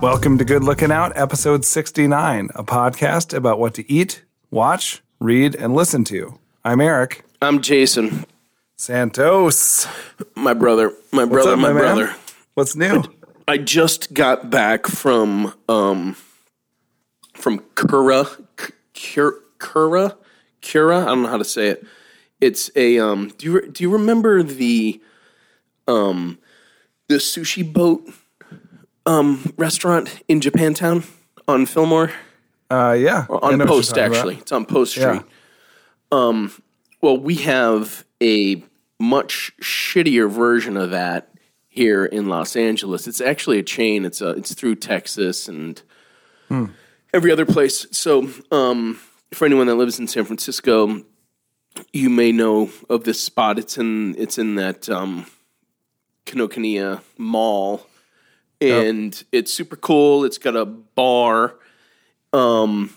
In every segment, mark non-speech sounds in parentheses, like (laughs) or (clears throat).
Welcome to Good Looking Out, episode 69, a podcast about what to eat, watch, read, and listen to. I'm Eric I'm Jason, Santos. my brother. My brother, up, my, my brother. What's new? I just got back from um from Kura Kura Kura Kura. I don't know how to say it. It's a um. Do you do you remember the um the sushi boat um restaurant in Japantown on Fillmore? Uh, yeah. I on know what you're Post talking about. actually. It's on Post. Street. Um, well, we have a much shittier version of that here in Los Angeles. It's actually a chain. It's a, it's through Texas and Hmm. every other place. So, um, for anyone that lives in San Francisco, you may know of this spot. It's in it's in that um, Kinokuniya Mall, and it's super cool. It's got a bar um,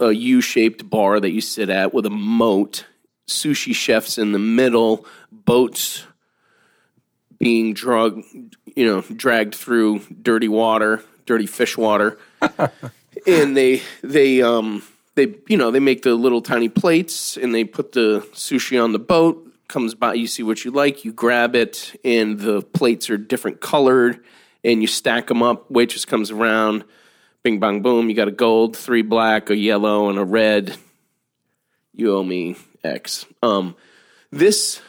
a U-shaped bar that you sit at with a moat, sushi chefs in the middle, boats being drug, you know, dragged through dirty water, dirty fish water, (laughs) and they they um they you know they make the little tiny plates and they put the sushi on the boat. Comes by, you see what you like, you grab it, and the plates are different colored, and you stack them up. Waitress comes around, bing bang boom you got a gold three black a yellow and a red. You owe me x. Um this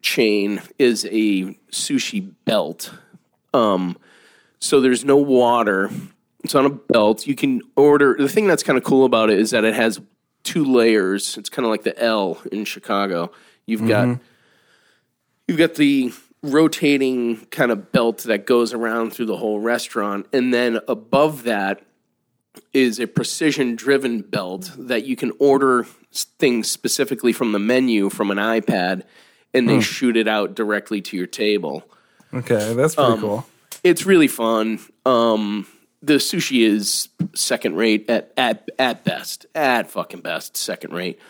chain is a sushi belt. Um so there's no water. It's on a belt. You can order the thing that's kind of cool about it is that it has two layers. It's kind of like the l in chicago. You've got you've got the rotating kind of belt that goes around through the whole restaurant and then above that is a precision driven belt that you can order things specifically from the menu from an iPad and they shoot it out directly to your table. Okay, that's pretty cool. It's really fun. Um, the sushi is second rate at, at at best, at fucking best, second rate.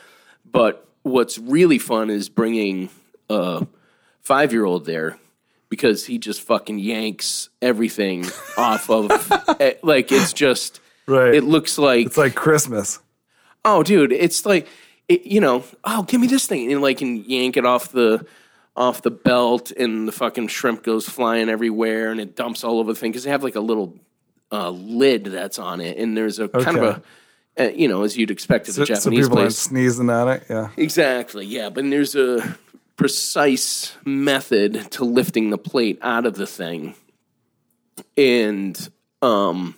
But what's really fun is bringing a five year old there because he just fucking yanks everything (laughs) off of eh, like it's just Right. it looks like It's like Christmas. oh dude it's like it, you know oh give me this thing and like and yank it off the off the belt and the fucking shrimp goes flying everywhere and it dumps all over the thing because they have like a little uh, lid that's on it and there's a kind of a uh, you know as you'd expect at So, a so japanese people aren't sneezing at it. Yeah. exactly yeah but there's a precise method to lifting the plate out of the thing and um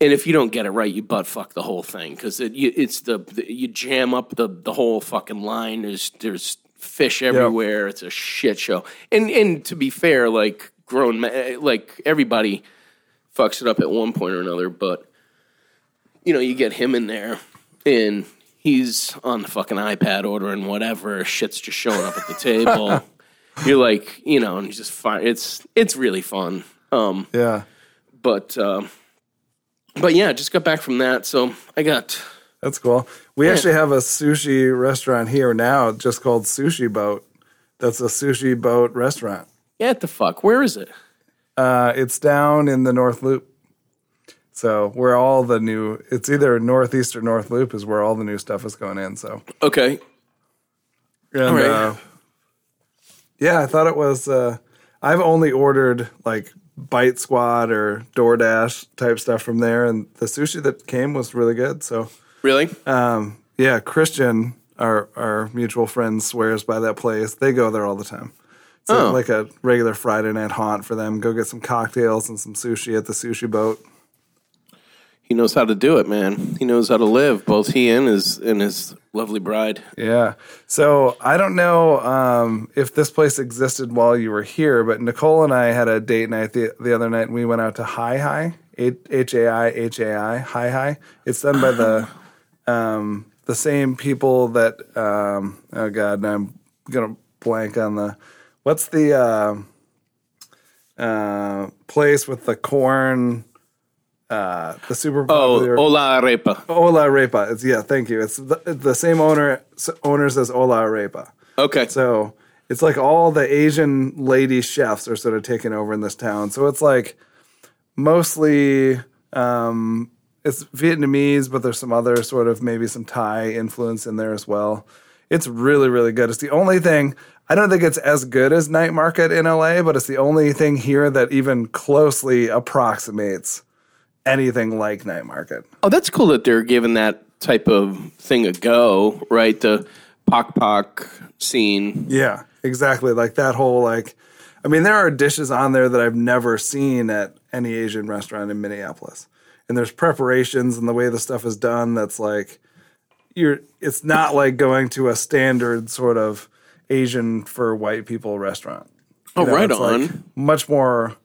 and if you don't get it right, you butt fuck the whole thing because it, you, it's the, the you jam up the the whole fucking line. There's there's fish everywhere. It's a shit show. And and to be fair, like grown like everybody fucks it up at one point or another. But you know, you get him in there, and he's on the fucking iPad ordering whatever. Shit's just showing up at the table. (laughs) You're like, you know, and he's just fine. It's it's really fun. Um, Yeah. but um, but yeah, just got back from that, so I got That's cool. We actually have a sushi restaurant here now just called Sushi Boat. That's a sushi boat restaurant. yeah. The fuck? Where is it? Uh, it's down in the North Loop. So where all the new, it's either Northeast or North Loop is where all the new stuff is going in. So Okay, and, right. uh, yeah, I thought it was. Uh, I've only ordered like Bite Squad or DoorDash type stuff from there, and the sushi that came was really good. So really? um, yeah, Christian, our our mutual friend, swears by that place. They go there all the time. It's Oh. like a regular Friday night haunt for them. Go get some cocktails and some sushi at the sushi boat. He knows how to do it, man. He knows how to live. Both he and his and his lovely bride. Yeah. So I don't know um, if this place existed while you were here, but Nicole and I had a date night the, the other night, and we went out to Hai Hai, H A I H A I, Hai Hai. It's done by the (sighs) um, the same people that. Um, oh God, now I'm gonna blank on the. What's the uh, uh, place with the corn? Uh, the super Oh, popular. Hola Arepa. Hola Arepa. It's yeah, thank you. It's the, the same owner owners as Hola Arepa. Okay. So it's like all the Asian lady chefs are sort of taking over in this town. So it's like mostly Um, it's Vietnamese, but there's some other sort of maybe some Thai influence in there as well. It's really, really good. It's the only thing. I don't think it's as good as Night Market in LA, but it's the only thing here that even closely approximates anything like Night Market. Oh, that's cool that they're giving that type of thing a go, right? The Pok Pok scene. Yeah, exactly. Like that whole like I mean there are dishes on there that I've never seen at any Asian restaurant in Minneapolis. And there's preparations and the way the stuff is done that's like you're it's not like going to a standard sort of Asian for white people restaurant. Oh, you Oh, right it's like on. much more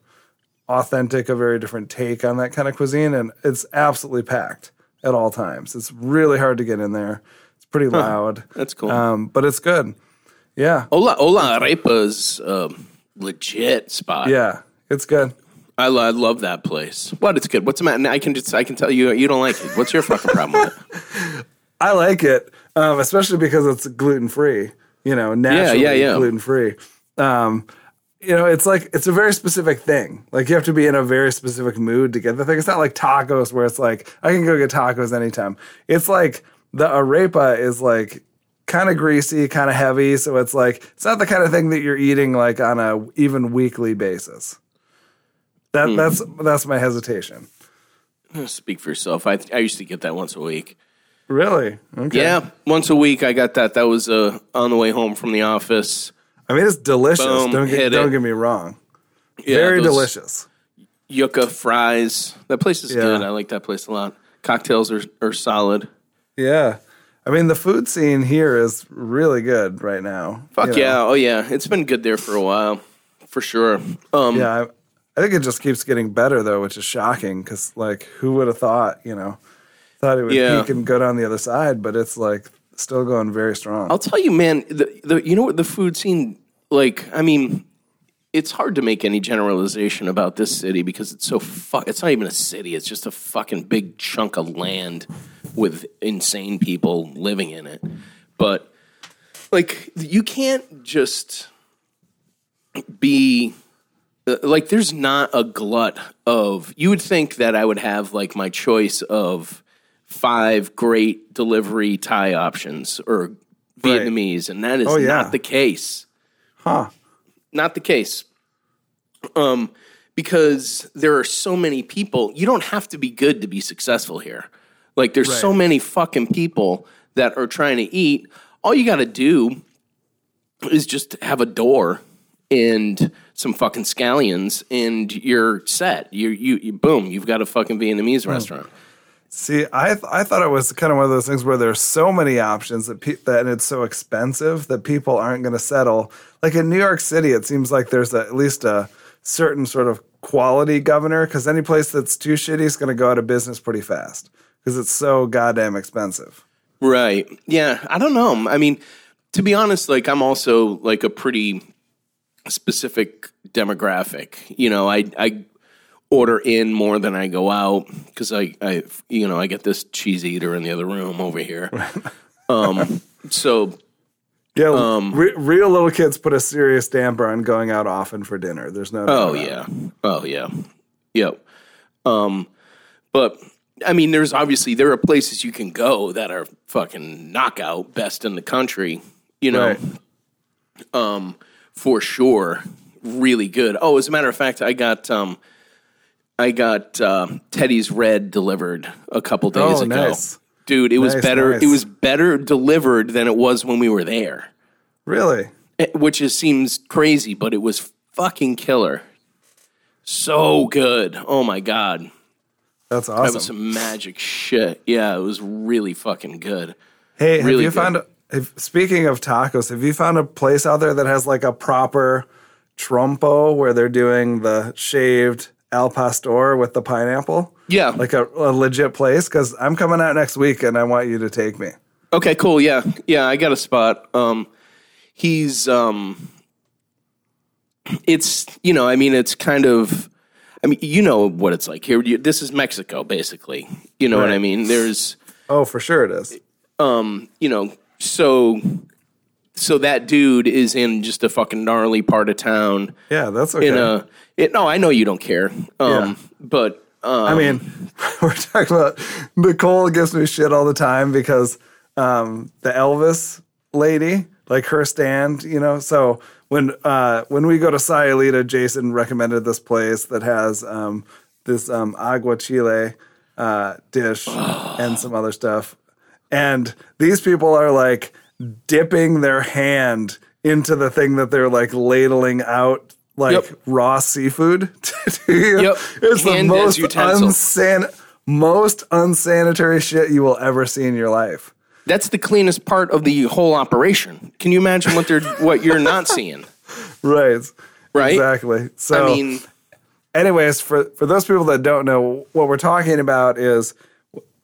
authentic, a very different take on that kind of cuisine and it's absolutely packed at all times. It's really hard to get in there. It's pretty loud. That's cool. Um, but it's good. Yeah. Ola Hola Arepa's um, legit spot. Yeah, it's good. I, lo- I love that place. What? It's good. What's the matter? I can just I can tell you you don't like it. What's your fucking problem with it? (laughs) I like it, um, especially because it's gluten free. You know, naturally yeah, yeah. gluten free. Um, you know, it's like it's a very specific thing. Like you have to be in a very specific mood to get the thing. It's not like tacos where it's like I can go get tacos anytime. It's like the arepa is like kind of greasy, kind of heavy. So it's like it's not the kind of thing that you're eating like on a even weekly basis. That Hmm. that's that's my hesitation. Speak for yourself. I I used to get that once a week. Really? Okay. Yeah, once a week I got that. That was uh, on the way home from the office. I mean, it's delicious. Boom, don't get don't it. get me wrong. Yeah, Very delicious. Yucca fries. That place is Yeah. good. I like that place a lot. Cocktails are are solid. Yeah. I mean, the food scene here is really good right now. Fuck you know? yeah. Oh yeah. It's been good there for a while, for sure. Um, Yeah. I, I think it just keeps getting better though, which is shocking because, like, who would have thought? You know, thought it would Yeah. peak and go down the other side, but it's like still going very strong. I'll tell you, man. The, the you know what the food scene like. I mean, it's hard to make any generalization about this city because it's so fuck. It's not even a city. It's just a fucking big chunk of land with insane people living in it. But like, you can't just be uh, like. There's not a glut of. You would think that I would have like my choice of five great delivery Thai options or Vietnamese, and that is Oh, yeah. not the case. huh. Not the case. Um, because there are so many people. You don't have to be good to be successful here. Like there's so many fucking people that are trying to eat. All you got to do is just have a door and some fucking scallions, and you're set. You you, you boom. You've got a fucking Vietnamese Hmm. restaurant. See, I th- I thought it was kind of one of those things where there's so many options that pe- that it's so expensive that people aren't going to settle. Like in New York City, it seems like there's a, at least a certain sort of quality governor because any place that's too shitty is going to go out of business pretty fast because it's so goddamn expensive. Right. Yeah. I don't know. I mean, to be honest, like I'm also like a pretty specific demographic. You know, I I order in more than I go out because I I you know I get this cheese eater in the other room over here. (laughs) um. So Yeah, Um, re- real little kids put a serious damper on going out often for dinner. There's no. Oh doubt about it. yeah. Oh yeah. Yep. Um, but I mean, there's obviously there are places you can go that are fucking knockout best in the country. You know, Right. um, for sure, really good. Oh, as a matter of fact, I got um, I got uh, Teddy's Red delivered a couple days Oh, ago. nice. Dude, it was better. nice. It was better delivered than it was when we were there Really? Eh, which is, seems crazy, but it was fucking killer. So good. Oh my god. That's awesome. That was some magic shit. Yeah, it was really fucking good. Hey, have Really you good. found? If, speaking of tacos, have you found a place out there that has like a proper trompo where they're doing the shaved al pastor with the pineapple? Yeah. Like a, a legit place? Because I'm coming out next week and I want you to take me. Okay, cool. Yeah. Yeah, I got a spot. Um he's um it's you know, I mean it's kind of I mean, you know what it's like here. This is Mexico, basically. You know what I mean? There's Oh, for sure it is. Um, you know, so so that dude is in just a fucking gnarly part of town. Yeah, that's okay. In a it, no, I know you don't care. Um, Yeah. but I mean, (laughs) we're talking about Nicole gives me shit all the time because um, the Elvis lady, like her stand, you know. So when uh, when we go to Sayulita, Jason recommended this place that has um, this um, agua chile uh, dish (sighs) and some other stuff. And these people are like dipping their hand into the thing that they're like ladling out like Yep. raw seafood. (laughs) Yep. It's the Hand as most unsan- most unsanitary shit you will ever see in your life. That's the cleanest part of the whole operation. Can you imagine what they're what you're not seeing? Right. Right? Exactly. So I mean, anyways, for for those people that don't know, what we're talking about is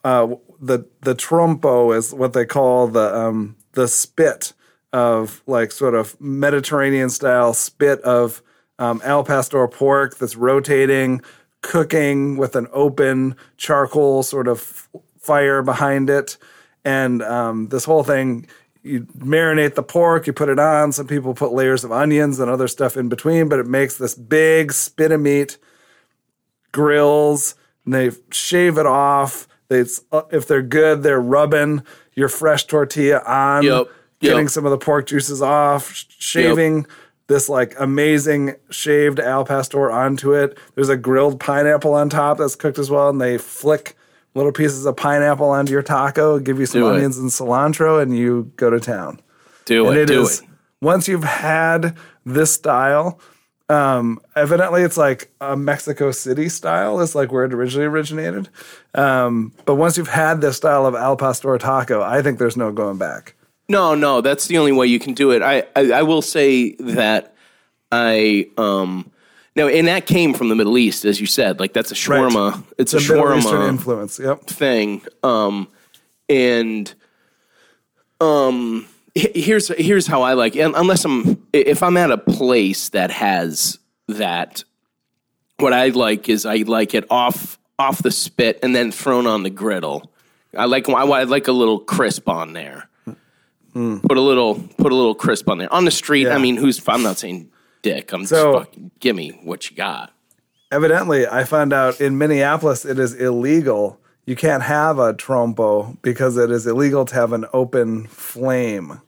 uh, the the trompo is what they call the um, the spit of like sort of Mediterranean style spit of um, al pastor pork that's rotating, cooking with an open charcoal sort of fire behind it, and um, this whole thing. You marinate the pork, you put it on. Some people put layers of onions and other stuff in between, but it makes this big spit of meat grills and they shave it off. They, uh, if they're good, they're rubbing your fresh tortilla on, Yep, getting some of the pork juices off, sh- shaving this like amazing shaved al pastor onto it. There's a grilled pineapple on top that's cooked as well, and they flick little pieces of pineapple onto your taco, give you some Do it. onions and cilantro, and you go to town do and it, it do is it. once you've had this style um evidently it's like a mexico city style is like where it originally originated um but once you've had this style of al pastor taco i think there's no going back No, no, that's the only way you can do it. I, I, I will say that I um no, and that came from the Middle East, as you said. Like that's a shawarma. It's a the Eastern shawarma influence yep thing. Um, and um, here's here's how I like. it. Unless I'm if I'm at a place that has that, what I like is I like it off off the spit and then thrown on the griddle. I like I, I like a little crisp on there. Hmm. Put a little put a little crisp on there on the street. I mean, who's I'm not saying dick. I'm So- just fucking give me what you got. evidently i found out in minneapolis it is illegal you can't have a trompo because it is illegal to have an open flame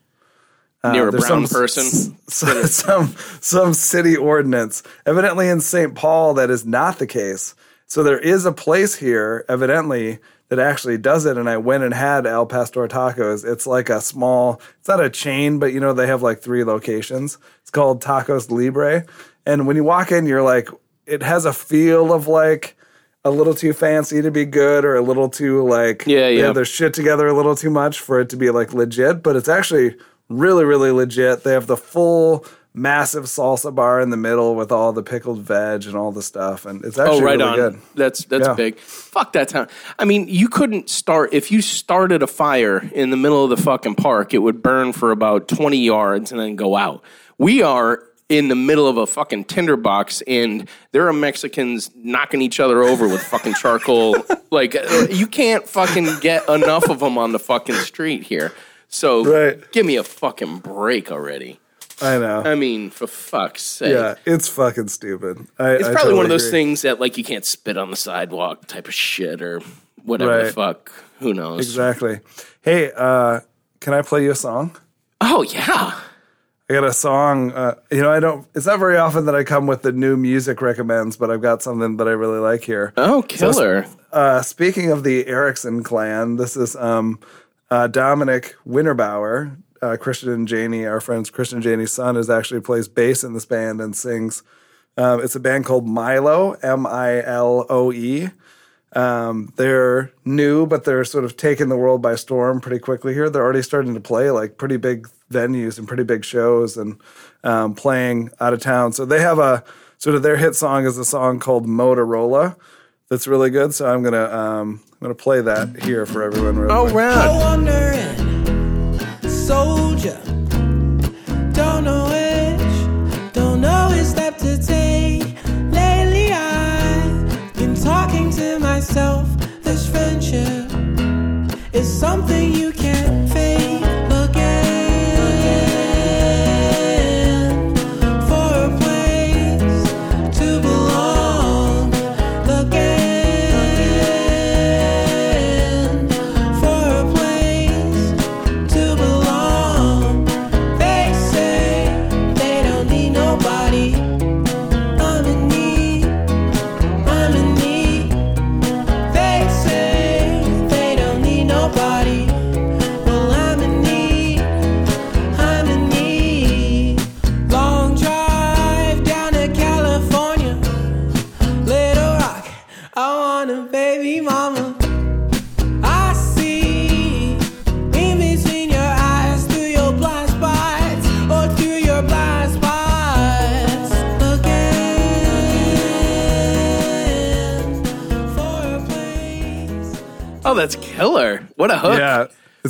Uh, Near a brown some- person. some, (laughs) some some city ordinance. Evidently, in St. Paul, that is not the case. So there is a place here, evidently, that actually does it. And I went and had El Pastor tacos. It's like a small. It's not a chain, but you know they have like three locations. It's called Tacos Libre. And when you walk in, you're like, it has a feel of like a little too fancy to be good, or a little too like Yeah, yeah. their shit together a little too much for it to be like legit. But it's actually really, really legit. They have the full massive salsa bar in the middle with all the pickled veg and all the stuff, and it's actually Oh, right really on. good. That's that's Yeah. big. Fuck that town. I mean, you couldn't start if you started a fire in the middle of the fucking park. It would burn for about twenty yards and then go out. We are in the middle of a fucking tinderbox, and there are Mexicans knocking each other over with fucking charcoal. (laughs) like uh, you can't fucking get enough of them on the fucking street here. So Right. give me a fucking break already. I know. I mean, for fuck's sake. yeah, it's fucking stupid. I, It's I probably one of those agree. things that like you can't spit on the sidewalk type of shit or whatever the fuck. Who knows? Exactly. Hey, uh, can I play you a song? Oh yeah. I got a song. Uh, you know, I don't. It's not very often that I come with the new music recommends, but I've got something that I really like here. Oh killer. Uh, speaking of the Erickson clan, this is um, uh, Dominic Winterbauer. Uh, Christian and Janie, our friends Christian and Janie's son, is actually plays bass in this band and sings. Um, it's a band called Miloe, M I L O E. Um, they're new, but they're sort of taking the world by storm pretty quickly here. They're already starting to play like pretty big venues and pretty big shows and um, playing out of town. So they have a sort of their hit song is a song called Motorola that's really good. So I'm gonna um, I'm gonna play that here for everyone. Real Oh quick. right. wandering soldier. Don't know which, don't know which step to take. Lately, I've been talking to myself. This friendship is something you can't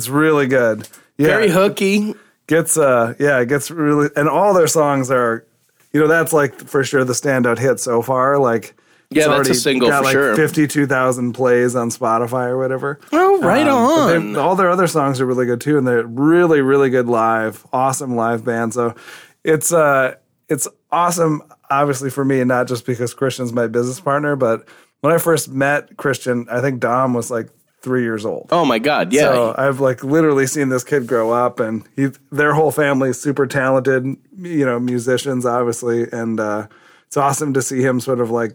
really good. Yeah, Very hooky. gets uh yeah, it gets really and all their songs are you know, that's like for sure the standout hit so far. Like Yeah, it's that's a single got for like sure. fifty two thousand plays on Spotify or whatever. Oh, right Um, on. All their other songs are really good too, and they're really, really good live. Awesome live band. So it's uh it's awesome, obviously for me, not just because Christian's my business partner, but when I first met Christian, I think Dom was like three years old. Oh my god, yeah. So I've like literally seen this kid grow up, and he, their whole family is super talented, you know, musicians, obviously, and uh, it's awesome to see him sort of like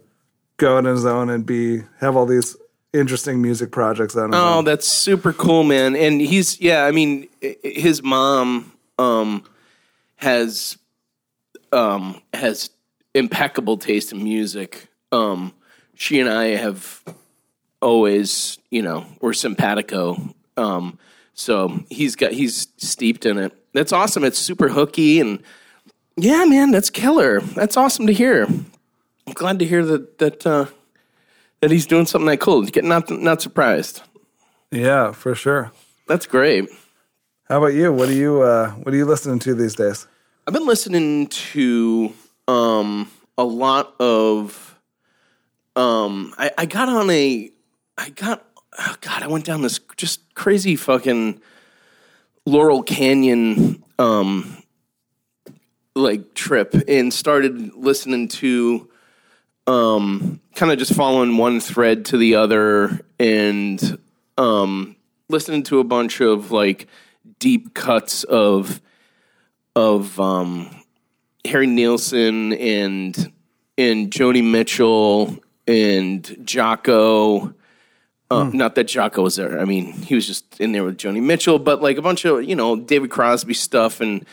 go on his own and be have all these interesting music projects on his Oh, own. that's super cool, man. And he's yeah, I mean his mom um has um has impeccable taste in music. Um she and I have always, you know, we're simpatico. Um so he's got he's steeped in it. That's awesome. It's super hooky and yeah, man, that's killer. That's awesome to hear. I'm glad to hear that that uh that he's doing something that cool. Get not not surprised. Yeah, for sure. That's great. How about you? What are you uh, What are you listening to these days? I've been listening to um, a lot of. Um, I, I got on a. I got. Oh God, I went down this just crazy fucking Laurel Canyon um, like trip and started listening to um, kind of just following one thread to the other and um, listening to a bunch of like deep cuts of of um, Harry Nilsson and and Joni Mitchell and Jaco. Uh, Not that Jaco was there. I mean, he was just in there with Joni Mitchell, but like a bunch of you know David Crosby stuff and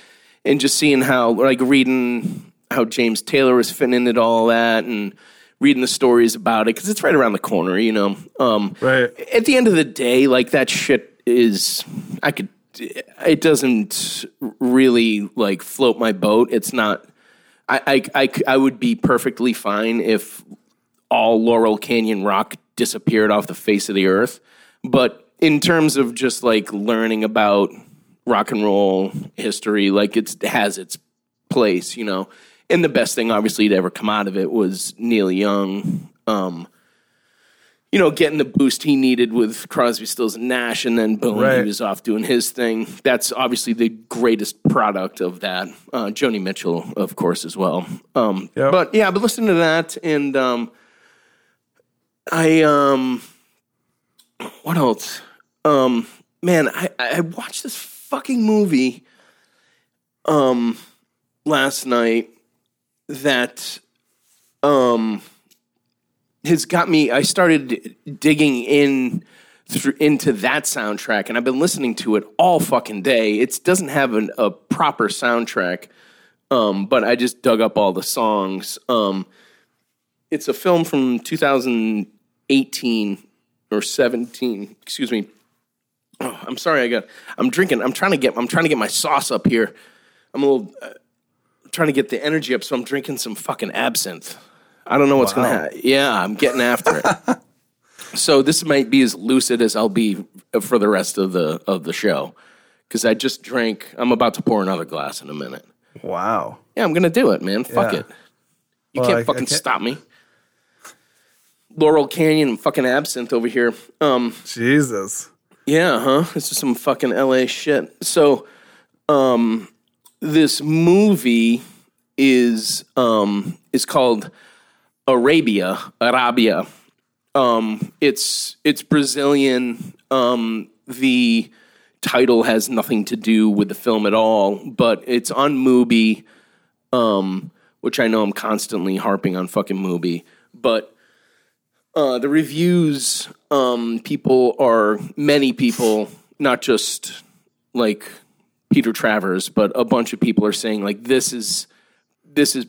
and just seeing how like reading how James Taylor was fitting into all that and reading the stories about it because it's right around the corner, you know. Um, Right. at the end of the day, like that shit is, I could, it doesn't really like float my boat. It's not, I I I would be perfectly fine if all Laurel Canyon rock disappeared off the face of the earth. But in terms of just like learning about rock and roll history, like it's, it has its place, you know. And the best thing, obviously, to ever come out of it was Neil Young. Um, you know, getting the boost he needed with Crosby, Stills, and Nash, and then boom, he was off doing his thing. That's obviously the greatest product of that. Uh, Joni Mitchell, of course, as well. Um, Yep. But yeah, been listening to that, and um, I um, what else? Um, man, I I watched this fucking movie um last night that um has got me I started digging in through into that soundtrack and I've been listening to it all fucking day. It doesn't have an, a proper soundtrack. Um, but I just dug up all the songs. Um, it's a film from 2018 or 17, excuse me. Oh, I'm sorry I got I'm drinking. I'm trying to get I'm trying to get my sauce up here. I'm a little uh, trying to get the energy up so I'm drinking some fucking absinthe. I don't know what's going to happen. Yeah, I'm getting after it. (laughs) so this might be as lucid as I'll be for the rest of the of the show cuz I just drank. I'm about to pour another glass in a minute. Wow. Yeah, I'm going to do it, man. Fuck Yeah. it. You Well, can't I- I fucking can't- stop me. Laurel Canyon and fucking absinthe over here. Um Jesus. yeah, huh? This is some fucking LA shit. So, um, this movie is um is called Arabia, Arabia. Um, it's it's Brazilian. Um, the title has nothing to do with the film at all, but it's on Mubi, um, which I know I'm constantly harping on fucking Mubi, but uh, the reviews, um, people are many people, not just like Peter Travers, but a bunch of people are saying like this is this is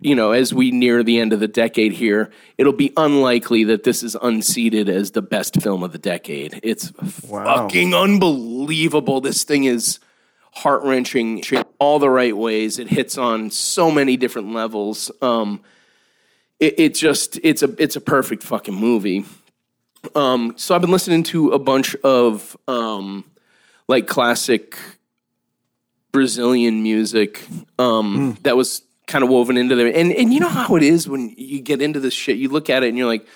you know as we near the end of the decade here, it'll be unlikely that this is unseated as the best film of the decade. It's fucking unbelievable. This thing is heart wrenching all the right ways. It hits on so many different levels. Um, it, it just it's a it's a perfect fucking movie. Um, so I've been listening to a bunch of um, like classic Brazilian music um, that was kind of woven into there. And and you know how it is when you get into this shit, you look at it and you're like,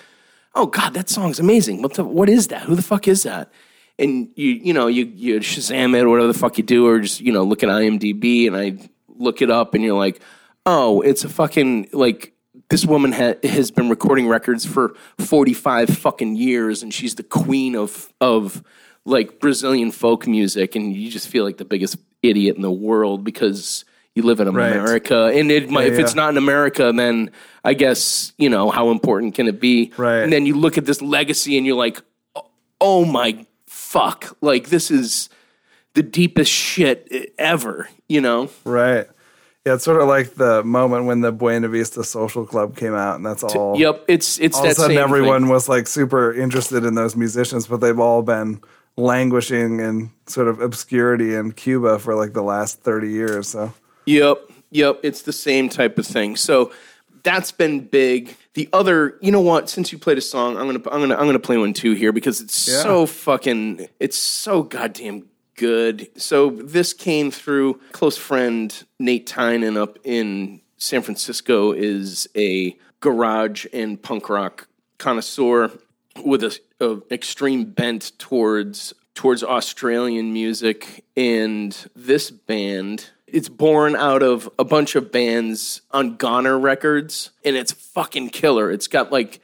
oh god, that song's amazing. What the, what is that? Who the fuck is that? And you you know you you Shazam it or whatever the fuck you do, or just you know look at IMDb and I look it up and you're like, oh, it's a fucking like this woman ha- has been recording records for 45 fucking years and she's the queen of of like Brazilian folk music and you just feel like the biggest idiot in the world because you live in America and it might, if it's yeah. not in America then I guess you know how important can it be Right. and then you look at this legacy and you're like oh, oh my fuck like this is the deepest shit ever you know Right. Yeah, it's sort of like the moment when the Buena Vista Social Club came out, and that's all. yep it's it's All that of a sudden, everyone thing. was like super interested in those musicians, but they've all been languishing in sort of obscurity in Cuba for like the last thirty years. So Yep, yep. It's the same type of thing. So that's been big. The other, you know what? Since you played a song, I'm gonna I'm gonna I'm gonna play one too here because it's Yeah. so fucking it's so goddamn good. So this came through close friend Nate Tynan up in San Francisco is a garage and punk rock connoisseur with a, a extreme bent towards towards Australian music and this band it's born out of a bunch of bands on Goner Records and it's fucking killer. It's got like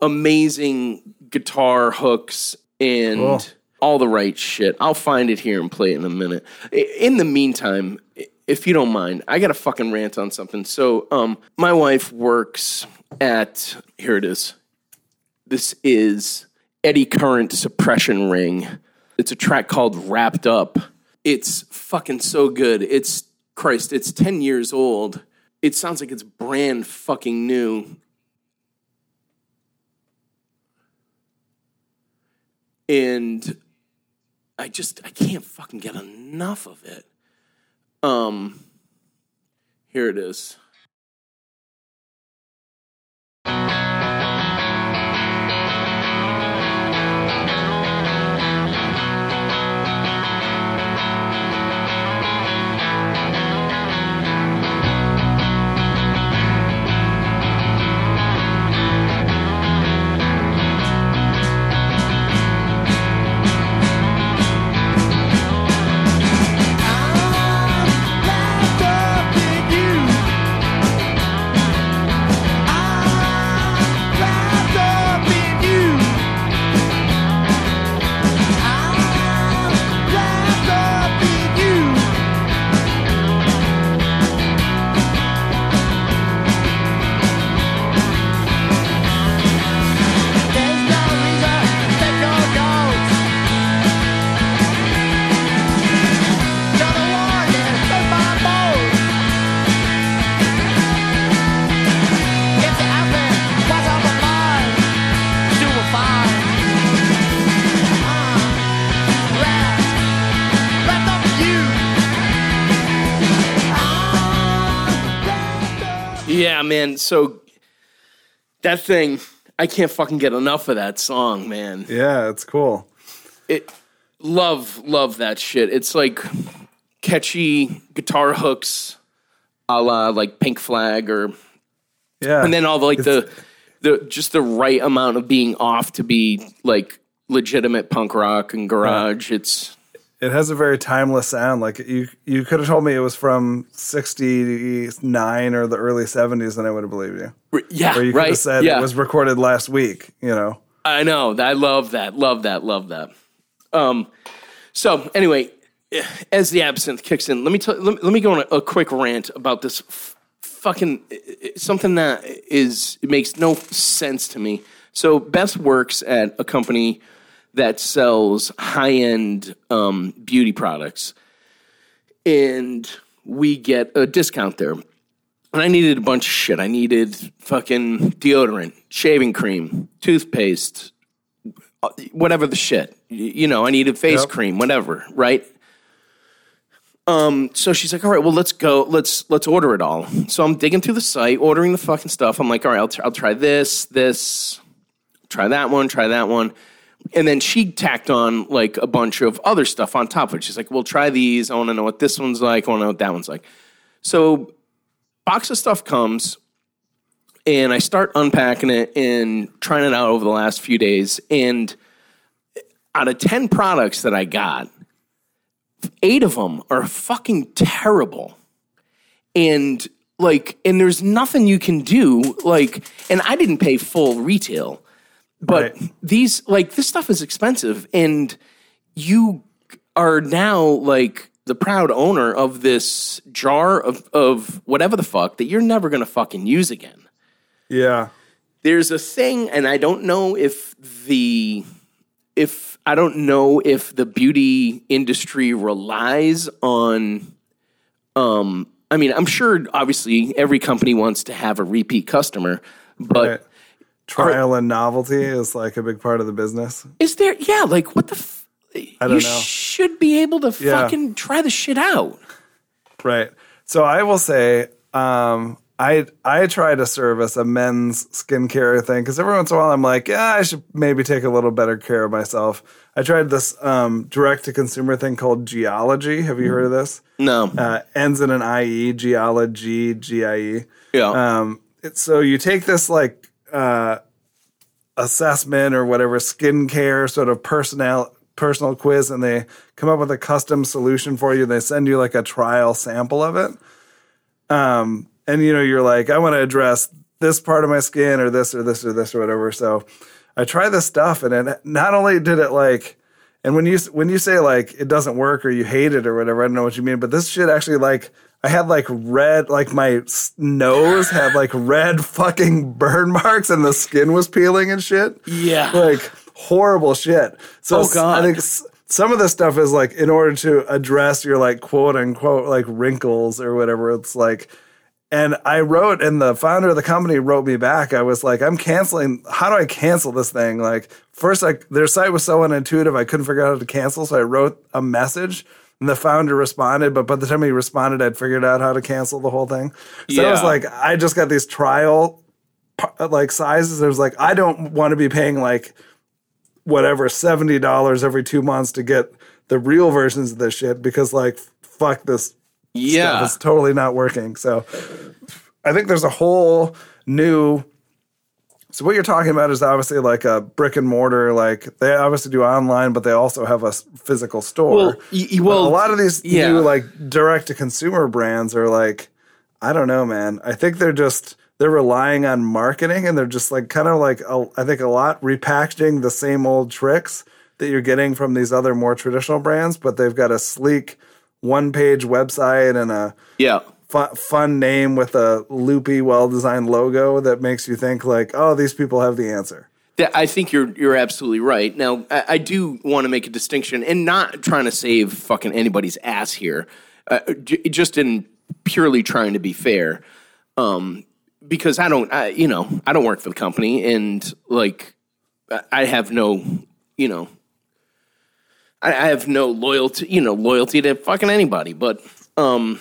amazing guitar hooks and Cool. All the right shit. I'll find it here and play it in a minute. In the meantime, if you don't mind, I got a fucking rant on something. So, um, my wife works at here it is. This is Eddie Current Suppression Ring. It's a track called Wrapped Up. It's fucking so good. It's Christ, it's 10 years old. It sounds like it's brand fucking new. And I just I can't fucking get enough of it. Um here it is. Man. So that thing, I can't fucking get enough of that song, man. yeah, it's cool. It love love that shit. It's like catchy guitar hooks, a la like Pink Flag, or Yeah, and then all the like the the just the right amount of being off to be like legitimate punk rock and garage. It's it has a very timeless sound. Like you, you could have told me it was from '69 or the early '70s, and I would have believed you. yeah, Or you could right. have said yeah. it was recorded last week. You know. I know. I love that. Love that. Love that. Um, so anyway, as the absinthe kicks in, let me tell, let, me- let me go on a, a quick rant about this f- fucking something that is it makes no sense to me. So Beth works at a company that sells high end um, beauty products, and we get a discount there. And I needed a bunch of shit. I needed fucking deodorant, shaving cream, toothpaste, whatever the shit. You know, I needed face Yep. cream, whatever, right? Um, so she's like, "All right, well, let's go. Let's let's order it all." So I'm digging through the site, ordering the fucking stuff. I'm like, "All right, I'll, tr- I'll try this, this, try that one, try that one. And then she tacked on like a bunch of other stuff on top of it. She's like, well, try these. I want to know what this one's like. I want to know what that one's like. So, box of stuff comes, and I start unpacking it and trying it out over the last few days. And out of 10 products that I got, eight of them are fucking terrible. And like, and there's nothing you can do. Like, and I didn't pay full retail, but Right. these, like, this stuff is expensive. And you are now like the proud owner of this jar of, of whatever the fuck that you're never going to fucking use again Yeah. there's a thing and i don't know if the if i don't know if the beauty industry relies on um i mean i'm sure obviously every company wants to have a repeat customer but Right. Trial and novelty is like a big part of the business. is there yeah like what the f- don't you know. should be able to Yeah. fucking try the shit out Right. So I will say, um, I I try to service a men's skincare thing because every once in a while I'm like, yeah, I should maybe take a little better care of myself. I tried this um, direct to consumer thing called Geologie. Have you heard of this? no Uh, ends in an IE, Geologie, G I E. yeah Um, it's, so you take this like uh, assessment or whatever skincare sort of personal personal quiz, and they come up with a custom solution for you. They send you like a trial sample of it. Um, and you know you're like, I want to address this part of my skin or this or this or this or whatever. So I try this stuff, and it not only did it like. And when you when you say like it doesn't work or you hate it or whatever, I don't know what you mean, but this shit actually like I had like red like my nose had like red (laughs) fucking burn marks and the skin was peeling and shit. Yeah. Like horrible shit. So Oh, God. I think some of this stuff is like in order to address your like quote unquote like wrinkles or whatever. It's like and I wrote, and the founder of the company wrote me back. I was like, I'm canceling. How do I cancel this thing? Like, first, like their site was so unintuitive, I couldn't figure out how to cancel. So I wrote a message, and the founder responded. But by the time he responded, I'd figured out how to cancel the whole thing. So I was like, I just got these trial like sizes. I was like, I don't want to be paying like whatever seventy dollars every two months to get the real versions of this shit because like fuck this yeah stuff. It's totally not working. So I think there's a whole new. So what you're talking about is obviously like a brick and mortar. Like they obviously do online, but they also have a physical store. Well, y- well, a lot of these yeah. new like direct to consumer brands are like, I don't know, man. I think they're just they're relying on marketing and they're just like kind of like a, I think a lot repackaging the same old tricks that you're getting from these other more traditional brands, but they've got a sleek one page website and a yeah fu- fun name with a loopy, well designed logo that makes you think like, oh, these people have the answer. I think you're you're absolutely right. Now, I, I do want to make a distinction, and not trying to save fucking anybody's ass here, uh, j- just in purely trying to be fair. Um, because I don't, I, you know, I don't work for the company, and like, I- I have no, you know, I, I have no loyalty, you know, loyalty to fucking anybody. But, um,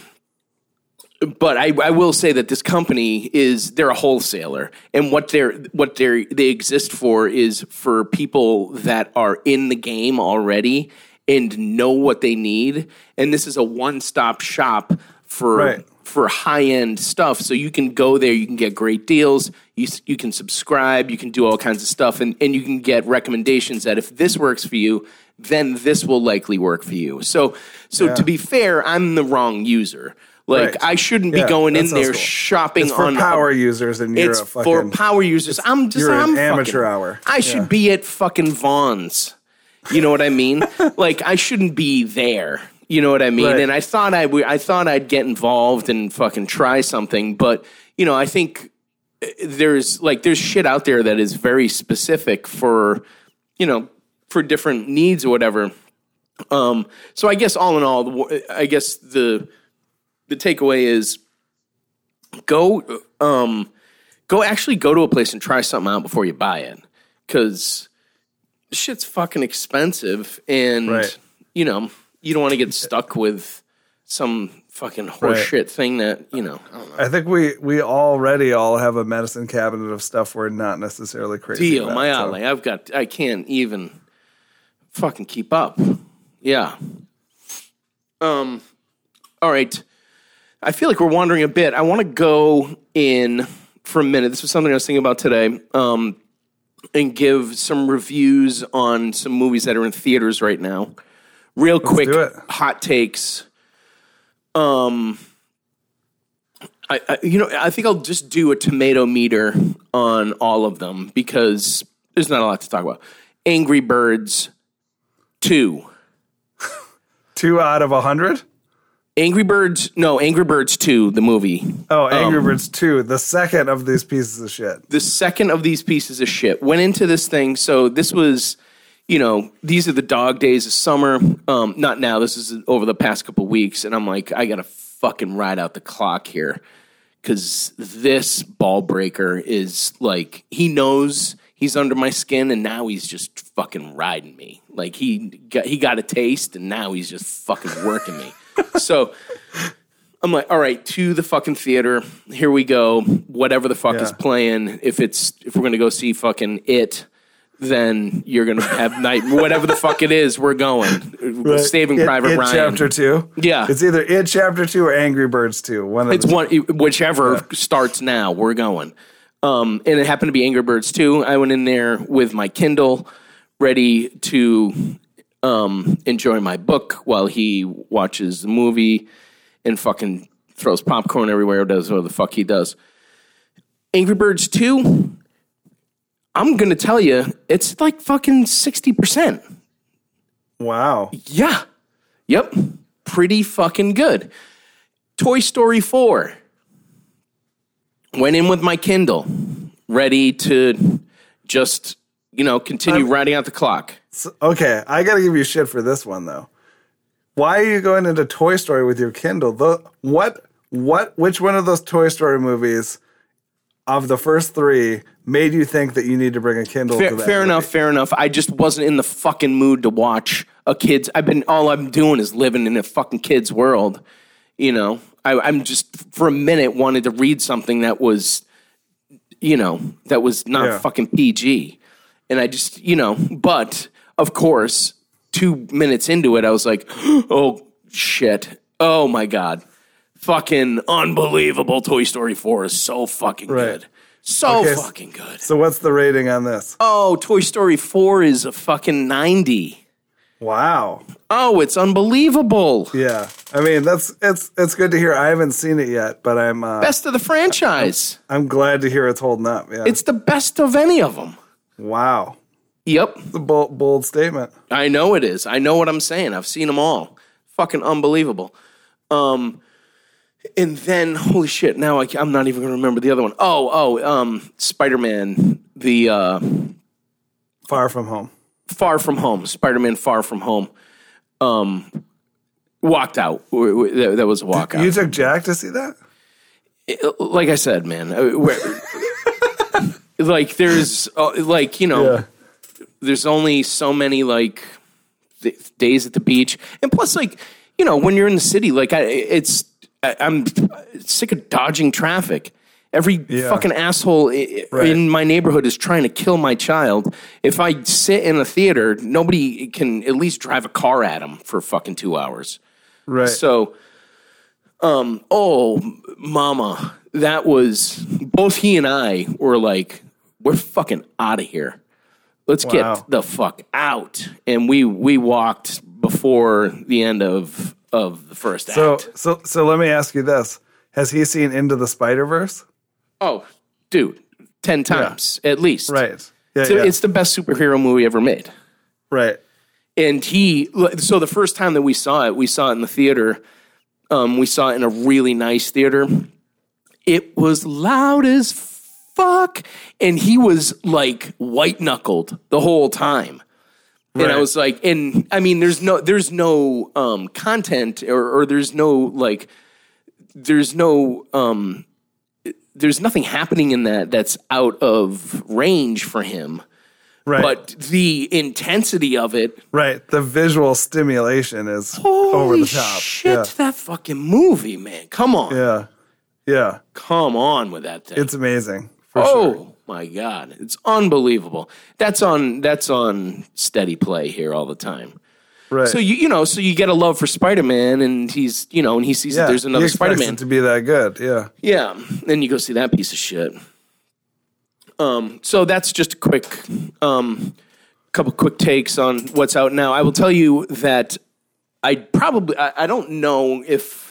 but I, I will say that this company is they're a wholesaler, and what they're what they they exist for is for people that are in the game already and know what they need. And this is a one stop shop for Right. for high end stuff. So you can go there, you can get great deals, you you can subscribe, you can do all kinds of stuff, and and you can get recommendations that if this works for you, then this will likely work for you. So so to be fair, I'm the wrong user. Like Right. I shouldn't be going in there cool. shopping It's for on power users, and It's a for power users. I'm just you're an I'm amateur fucking- hour. I should be at fucking Vaughn's. You know what I mean? (laughs) like I shouldn't be there. You know what I mean? Right. And I thought I would. I thought I'd get involved and fucking try something, but you know, I think uh, there's like there's shit out there that is very specific for you know for different needs or whatever. Um, so I guess all in all, the, I guess the the takeaway is go um go actually go to a place and try something out before you buy it because shit's fucking expensive and Right. you know you don't want to get stuck with some fucking Right. horseshit thing that you know. I don't know. I think we we already all have a medicine cabinet of stuff we're not necessarily crazy Dio, about. my so- ally. I've got. I can't even fucking keep up. Yeah. Um. All right. I feel like we're wandering a bit. I want to go in for a minute. This was something I was thinking about today. Um, and give some reviews on some movies that are in theaters right now. Real quick, do it. hot takes. Um, I, I, you know, I think I'll just do a tomato meter on all of them because there's not a lot to talk about. Angry Birds two. (laughs) Two out of a hundred. Angry Birds, no, Angry Birds 2, the movie. Oh, Um, Angry Birds two, the second of these pieces of shit. the second of these pieces of shit went into this thing. So this was, you know, these are the dog days of summer. Um, not now. This is over the past couple weeks, and I'm like, I gotta fucking ride out the clock here because this ball breaker is like he knows he's under my skin, and now he's just fucking riding me. Like he got he got a taste, and now he's just fucking working me. So. I'm like, all right, to the fucking theater. Here we go. Whatever the fuck is playing. If it's if we're gonna go see fucking it, then you're gonna have night. Whatever the fuck it is, we're going. Saving It- Private It Ryan. Chapter two. Yeah. it's either it chapter two or Angry Birds two. One of It's one whichever starts now. We're going. Um, and it happened to be Angry Birds two. I went in there with my Kindle, ready to um, enjoy my book while he watches the movie and fucking throws popcorn everywhere. Or does what the fuck he does. Angry Birds two. I'm gonna tell you, it's like fucking sixty percent. Wow. Yeah. Yep. Pretty fucking good. Toy Story 4. Went in with my Kindle, ready to just, you know, continue riding out the clock. So- okay, I got to give you shit for this one though. Why are you going into Toy Story with your Kindle? The, what what which one of those Toy Story movies of the first 3 made you think that you need to bring a Kindle Fair, to that? fair enough, fair enough. I just wasn't in the fucking mood to watch a kid's. I've been, all I'm doing is living in a fucking kid's world. You know, I, I'm just, for a minute, wanted to read something that was, you know, that was not Yeah. fucking PG. And I just, you know, but of course, two minutes into it, I was like, (gasps) oh shit. Oh my God. Fucking unbelievable. Toy Story 4 is so fucking Right. good. So Okay, fucking good. So what's the rating on this? Oh, Toy Story 4 is a fucking 90. Wow. Oh, it's unbelievable. Yeah. I mean, that's it's it's good to hear. I haven't seen it yet, but I'm uh, Best of the franchise. I'm glad to hear it's holding up. Yeah. It's the best of any of them. wow. Yep. It's a bold, bold statement. I know it is. I know what I'm saying. I've seen them all. Fucking unbelievable. Um, and then holy shit! Now I, am not even going to remember the other one. Oh, oh, um, Spider-Man, the uh, Far from home. Far From Home, Spider-Man Far From Home. Um, walked out. That, was a walkout. You took Jack to see that? like I said, man, uh, (laughs) like there's uh, like you know, there's only so many like th- days at the beach, and plus like you know when you're in the city, like I, it's I, I'm sick of dodging traffic. Every Yeah. fucking asshole i- Right. in my neighborhood is trying to kill my child. If I sit in a theater, nobody can at least drive a car at him for fucking two hours. Right. So, um, oh, mama, that was both he and I were like, we're fucking out of here. Let's Wow. get the fuck out. And we we walked before the end of of the first so act. so so let me ask you this: Has he seen Into the Spider Verse? Oh, dude, ten times at least. Right. Yeah. So yeah. It's the best superhero movie ever made. right. and he so the first time that we saw it we saw it in the theater um, we saw it in a really nice theater it was loud as fuck and he was like white knuckled the whole time and i was like and i mean there's no there's no um, content or, or there's no like there's no um there's nothing happening in that that's out of range for him Right. But the intensity of it, Right. The visual stimulation is holy over the top. shit, that fucking movie, man. Come on. Yeah. Yeah. Yeah. Come on with that thing. It's amazing. Oh sure. my god, it's unbelievable. That's on that's on steady play here all the time. Right. So you you know, so you get a love for Spider Man, and he's you know, and he sees yeah. that there's another Spider Man. to be that good. Yeah. Yeah, then you go see that piece of shit. Um, so that's just a quick, um, couple quick takes on what's out now. I will tell you that I probably I, I don't know if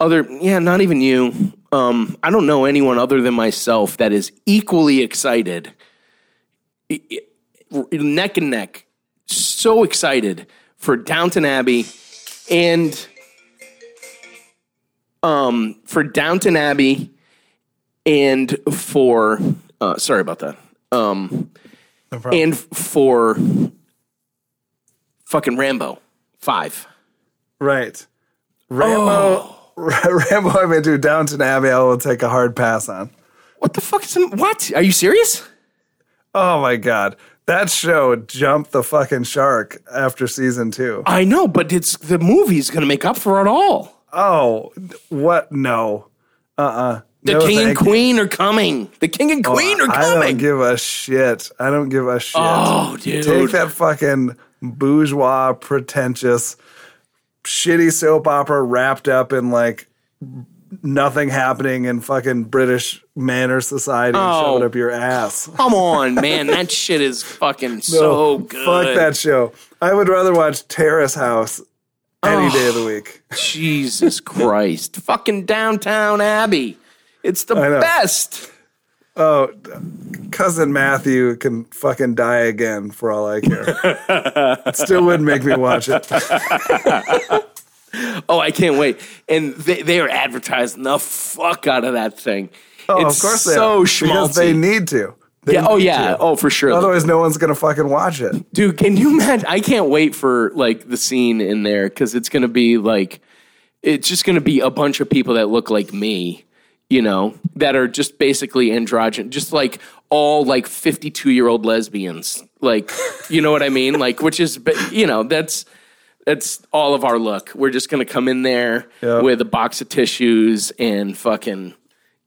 other yeah not even you um, I don't know anyone other than myself that is equally excited, neck and neck, so excited for Downton Abbey and um, for Downton Abbey and for uh, sorry about that. Um, No and for fucking Rambo five. right. Rambo. Oh. (laughs) Rambo, I may do Downton Abbey. I will take a hard pass on. What the fuck is what? Are you serious? Oh my god, that show jumped the fucking shark after season two. I know, but it's the movie's gonna make up for it all. Oh, what? No. Uh uh The no, king and thank you. queen are coming. The king and queen are coming. I don't give a shit. I don't give a shit. oh, dude. Take that fucking bourgeois, pretentious, shitty soap opera wrapped up in like nothing happening in fucking British manor society and shove Oh. it up your ass. (laughs) Come on, man. That shit is fucking (laughs) so good. Fuck that show. I would rather watch Terrace House any Oh. day of the week. Jesus Christ. fucking Downtown Abbey. It's the best. Oh, cousin Matthew can fucking die again for all I care. it (laughs) still wouldn't make me watch it. (laughs) Oh, I can't wait. And they, they are advertising the fuck out of that thing. Oh, it's of course they so are, schmaltzy. because they need to. They yeah, oh yeah. to. Oh, for sure. Otherwise, no one's gonna fucking watch it. Dude, can you imagine? I can't wait for like the scene in there because it's gonna be like, it's just gonna be a bunch of people that look like me, you know, that are just basically androgynous, just like all like fifty-two year old lesbians, like, you know what I mean? Like, which is, you know, that's that's all of our look. We're just gonna come in there Yeah. with a box of tissues and fucking,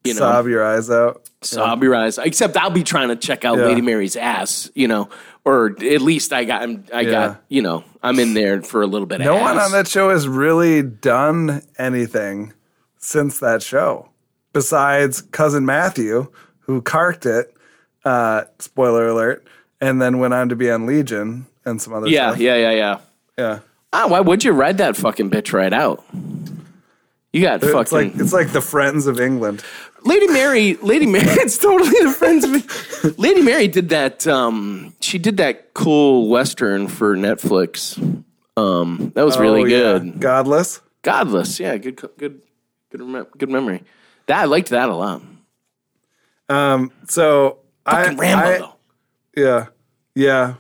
you know, Sob your eyes out. sob your eyes. Except I'll be trying to check out Yeah. Lady Mary's ass, you know, or at least I got, I Yeah. got, you know, I'm in there for a little bit. No one ass. on that show has really done anything since that show, besides cousin Matthew, who carked it. Uh, spoiler alert, and then went on to be on Legion and some other Yeah, stuff. yeah, yeah, yeah. yeah. Ah, why would you ride that fucking bitch right out? You got It's fucking like it's like the Friends of England. Lady Mary. Lady Mary. (laughs) It's totally the friends of. (laughs) Lady Mary did that. Um, she did that cool western for Netflix. Um, that was really Oh, yeah. good. Godless. Godless. Yeah, good, good, good, good memory. That I liked that a lot. Um, so I, Fucking Rambo I- though. Yeah. Yeah.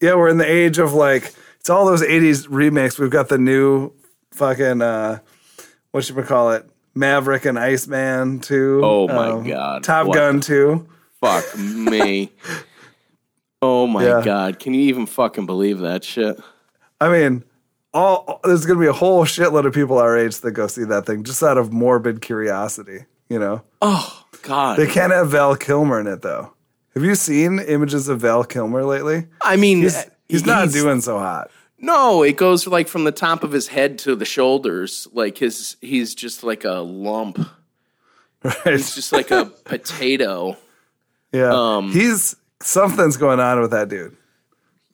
Yeah, we're in the age of like it's all those 80s remakes. We've got the new fucking uh what should we call it? Maverick and Iceman too. Oh my God. Top What Gun too. Fuck me. (laughs) Oh my Yeah. god! Can you even fucking believe that shit? I mean, all there's going to be a whole shitload of people our age that go see that thing just out of morbid curiosity, you know. Oh god! They can't have Val Kilmer in it though. Have you seen images of Val Kilmer lately? I mean, He's, he's not doing so hot. No, it goes like from the top of his head to the shoulders. Like his, he's just like a lump. Right? He's just like a (laughs) potato. Yeah. Um, He's something's going on with that dude.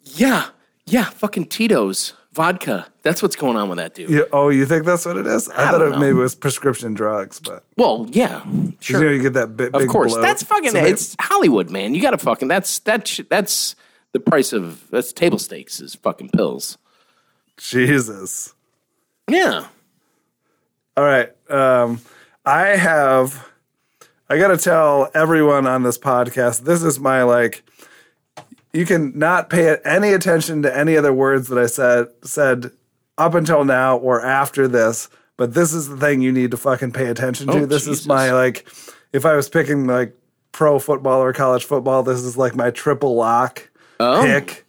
Yeah, yeah. Fucking Tito's vodka. That's what's going on with that dude. You, oh, you think that's what it is? I, thought don't it know. maybe was prescription drugs, but Well, yeah, you know you get that big, of course. bloat. That's fucking. So maybe- it's Hollywood, man. You got to fucking. That's that. sh- That's the price of that's table stakes is fucking pills. Jesus. Yeah. All right. Um, I have. I got to tell everyone on this podcast. This is my like. You can not pay any attention to any other words that I said said up until now or after this. But this is the thing you need to fucking pay attention to. Oh, this Jesus. is my like. If I was picking like pro football or college football, this is like my triple lock Oh. pick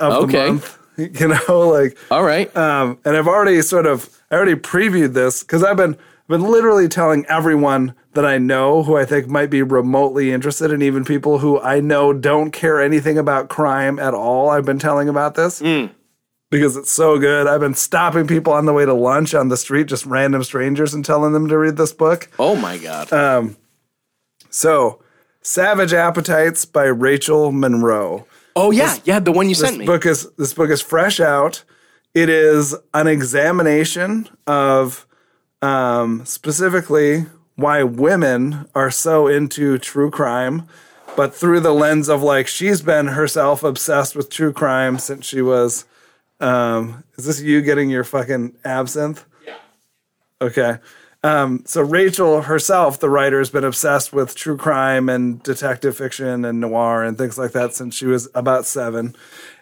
of Okay. the month. (laughs) You know, like All right. um, and I've already sort of I already previewed this because I've been been literally telling everyone that I know who I think might be remotely interested, and even people who I know don't care anything about crime at all. I've been telling about this because it's so good. I've been stopping people on the way to lunch on the street, just random strangers, and telling them to read this book. oh my God. uh, So, Savage Appetites by Rachel Monroe. oh yeah, yeah. The one you sent me. Book is this book is fresh out. It is an examination of um, specifically why women are so into true crime, but through the lens of like she's been herself obsessed with true crime since she was. Um, is this you getting your fucking absinthe? Yeah. Okay. Um, so Rachel herself, the writer, has been obsessed with true crime and detective fiction and noir and things like that since she was about seven.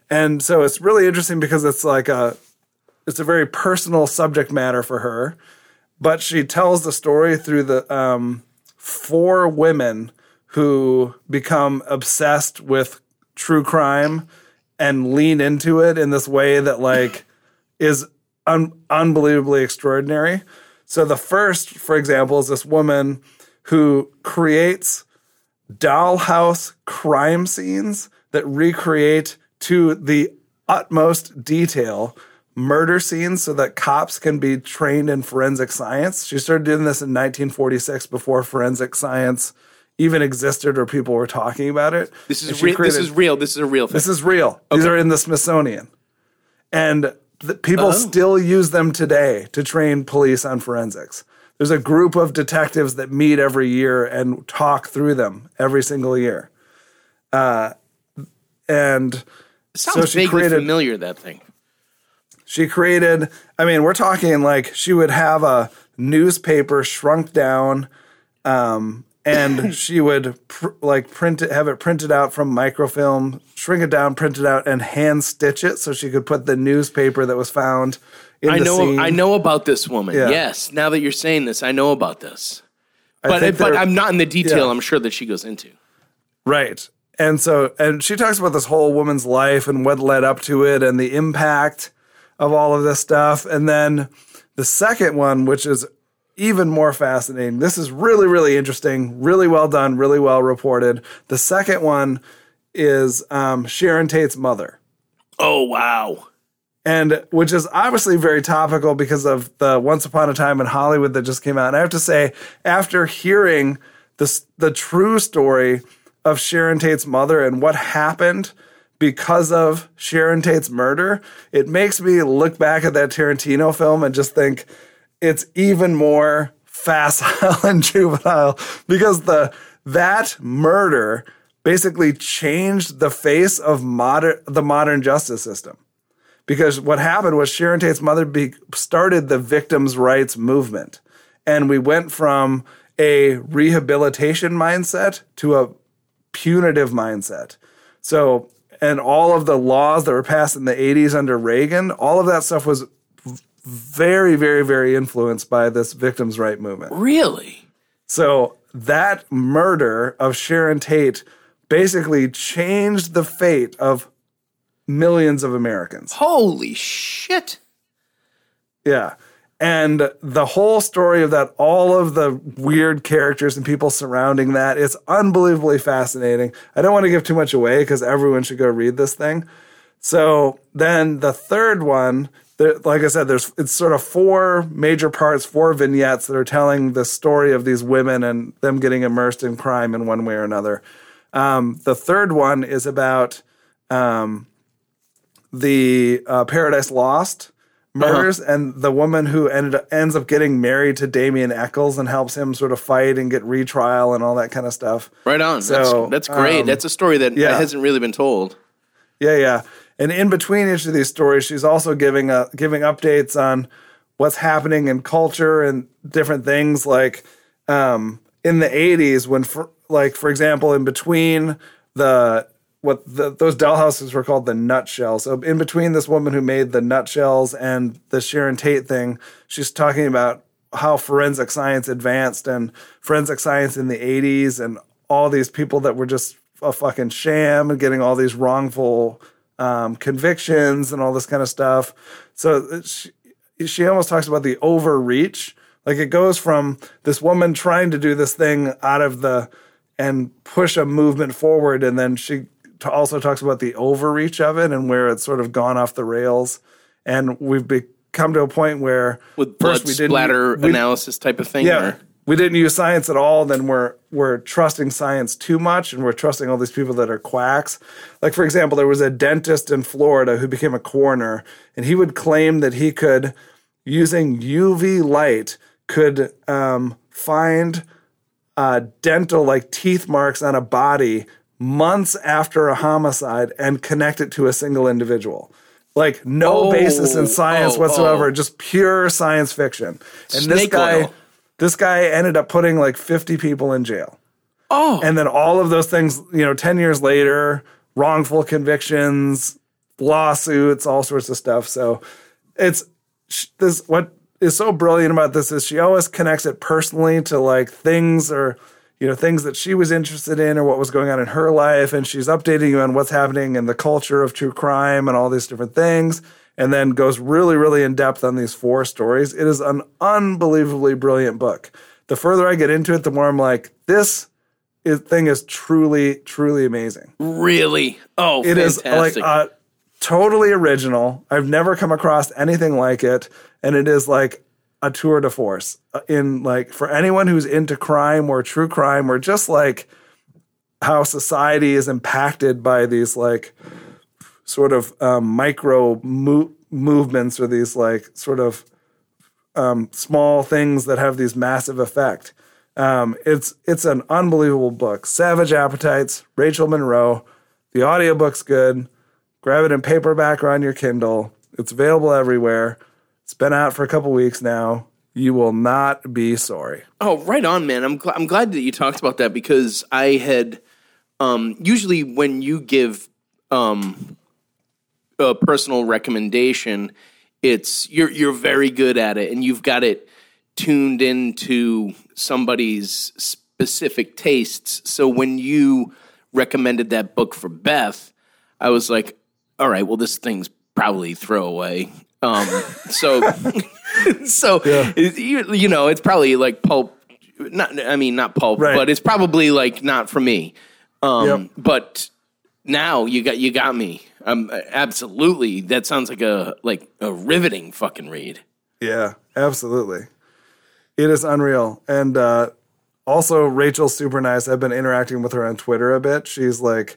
And so it's really interesting because it's like a it's a very personal subject matter for her, but she tells the story through the um, four women who become obsessed with true crime and lean into it in this way that like (laughs) is un- unbelievably extraordinary. So the first, for example, is this woman who creates dollhouse crime scenes that recreate to the utmost detail murder scenes so that cops can be trained in forensic science. She started doing this in 1946 before forensic science even existed or people were talking about it. This is she real. This is real. This is a real thing. this is real. These are in the Smithsonian. And the, people Oh. still use them today to train police on forensics. There's a group of detectives that meet every year and talk through them every single year. Uh, and it sounds so she vaguely created- familiar. That thing. She created, I mean, we're talking like she would have a newspaper shrunk down um, and (laughs) she would pr- like print it, have it printed out from microfilm, shrink it down, print it out, and hand stitch it so she could put the newspaper that was found in I the know. scene. I know about this woman. Yeah. Yes. Now that you're saying this, I know about this. But but I'm not in the detail. yeah. I'm sure that she goes into. Right. And so, and she talks about this whole woman's life and what led up to it and the impact of all of this stuff. And then the second one, which is even more fascinating, this is really, really interesting, really well done, really well reported. The second one is um, Sharon Tate's mother. Oh wow. and which is obviously very topical because of the Once Upon a Time in Hollywood that just came out. And I have to say, after hearing this, the true story of Sharon Tate's mother and what happened because of Sharon Tate's murder, it makes me look back at that Tarantino film and just think it's even more facile (laughs) and juvenile because the that murder basically changed the face of modern the modern justice system because what happened was Sharon Tate's mother be, started the victims' rights movement. And we went from a rehabilitation mindset to a punitive mindset. So, and all of the laws that were passed in the 80s under Reagan, all of that stuff was very, very, very influenced by this victims' right movement. Really? So that murder of Sharon Tate basically changed the fate of millions of Americans. Holy shit. Yeah. And the whole story of that, all of the weird characters and people surrounding that, it's unbelievably fascinating. I don't want to give too much away because everyone should go read this thing. So then the third one, like I said, there's it's sort of four major parts, four vignettes that are telling the story of these women and them getting immersed in crime in one way or another. Um, the third one is about um, the uh, Paradise Lost murders and the woman who ended up, ends up getting married to Damien Echols and helps him sort of fight and get retrial and all that kind of stuff. Right on. So, that's, that's great. um, that's a story that yeah. hasn't really been told. Yeah, yeah. And in between each of these stories, she's also giving uh, giving updates on what's happening in culture and different things. Like um, in the '80s, when, for, like for example, in between the what the, those dollhouses were called the nutshell. So in between this woman who made the nutshells and the Sharon Tate thing, she's talking about how forensic science advanced and forensic science in the 80s and all these people that were just a fucking sham and getting all these wrongful um, convictions and all this kind of stuff. So she, she almost talks about the overreach. Like it goes from this woman trying to do this thing out of the and push a movement forward, and then she t- also talks about the overreach of it and where it's sort of gone off the rails. And we've be- come to a point where with blood first we didn't- splatter we- analysis type of thing. yeah. or- We didn't use science at all, then we're we're trusting science too much and we're trusting all these people that are quacks. Like for example, there was a dentist in Florida who became a coroner and he would claim that he could using UV light could um, find uh, dental like teeth marks on a body months after a homicide and connect it to a single individual. Like no Oh, basis in science oh, whatsoever, oh. just pure science fiction. And this guy, oil. this guy ended up putting like 50 people in jail. Oh, And then all of those things, you know, 10 years later, wrongful convictions, lawsuits, all sorts of stuff. So it's this what is so brilliant about this is she always connects it personally to like things or you know things that she was interested in or what was going on in her life and she's updating you on what's happening in the culture of true crime and all these different things and then goes really really in depth on these four stories it is an unbelievably brilliant book the further i get into it the more i'm like this is, thing is truly truly amazing really? Oh, it is fantastic. like uh, totally original. I've never come across anything like it, and it is like a tour de force uh, in like for anyone who's into crime or true crime or just like how society is impacted by these like sort of um, micro mo- movements or these like sort of um, small things that have these massive effect. Um, it's it's an unbelievable book. Savage Appetites, Rachel Monroe. The audiobook's good. Grab it in paperback or on your Kindle. It's available everywhere. It's been out for a couple weeks now. You will not be sorry. Oh, right on, man. I'm gl- I'm glad that you talked about that because I had um, usually when you give um, a personal recommendation, it's you're you're very good at it and you've got it tuned into somebody's specific tastes. So when you recommended that book for Beth, I was like, all right, well this thing's probably throwaway. Um, so (laughs) so it- you, you know it's probably like pulp not i mean not pulp Right. but it's probably like not for me um Yep. but now you got you got me um absolutely that sounds like a like a riveting fucking read Yeah, absolutely. It is unreal. And uh, also, Rachel's super nice. I've been interacting with her on Twitter a bit. She's like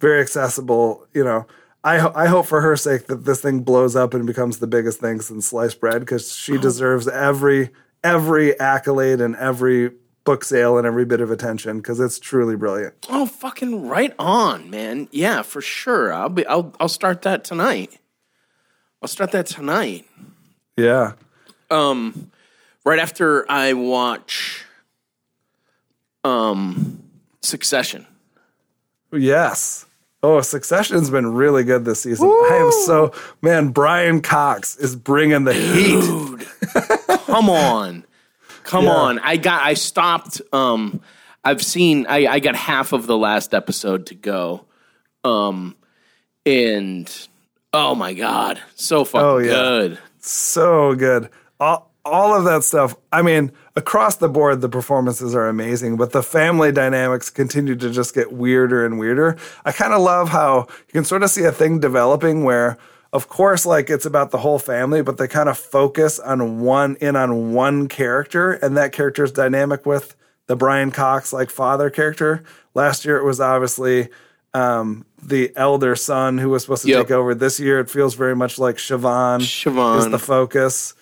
very accessible. You know, I, ho- I hope for her sake that this thing blows up and becomes the biggest thing since sliced bread because she deserves every every accolade and every book sale and every bit of attention because it's truly brilliant. oh fucking right on man yeah for sure i'll be i'll i'll start that tonight i'll start that tonight Yeah. um right after i watch um succession Yes. Oh, Succession's been really good this season. I am so man. Brian Cox is bringing the heat. come on come Yeah. on i got i stopped um i've seen i i got half of the last episode to go um and oh my god so fucking Oh, yeah. good so good. All, all of that stuff. I mean, across the board, the performances are amazing, but the family dynamics continue to just get weirder and weirder. I kind of love how you can sort of see a thing developing where, of course, like it's about the whole family, but they kind of focus on one in on one character, and that character is dynamic with the Brian Cox like father character. Last year, it was obviously um, the elder son who was supposed to Yep. take over. This year, it feels very much like Siobhan is the focus.